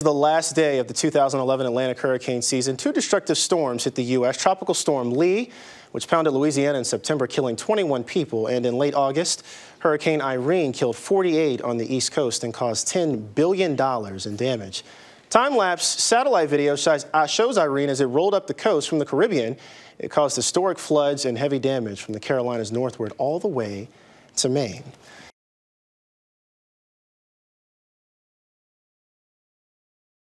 The last day of the 2011 Atlantic hurricane season, two destructive storms hit the U.S. Tropical Storm Lee, which pounded Louisiana in September, killing 21 people, and in late August, Hurricane Irene killed 48 on the East Coast and caused $10 billion in damage. Time-lapse satellite video uh, shows Irene as it rolled up the coast from the Caribbean. It caused historic floods and heavy damage from the Carolinas northward all the way to Maine.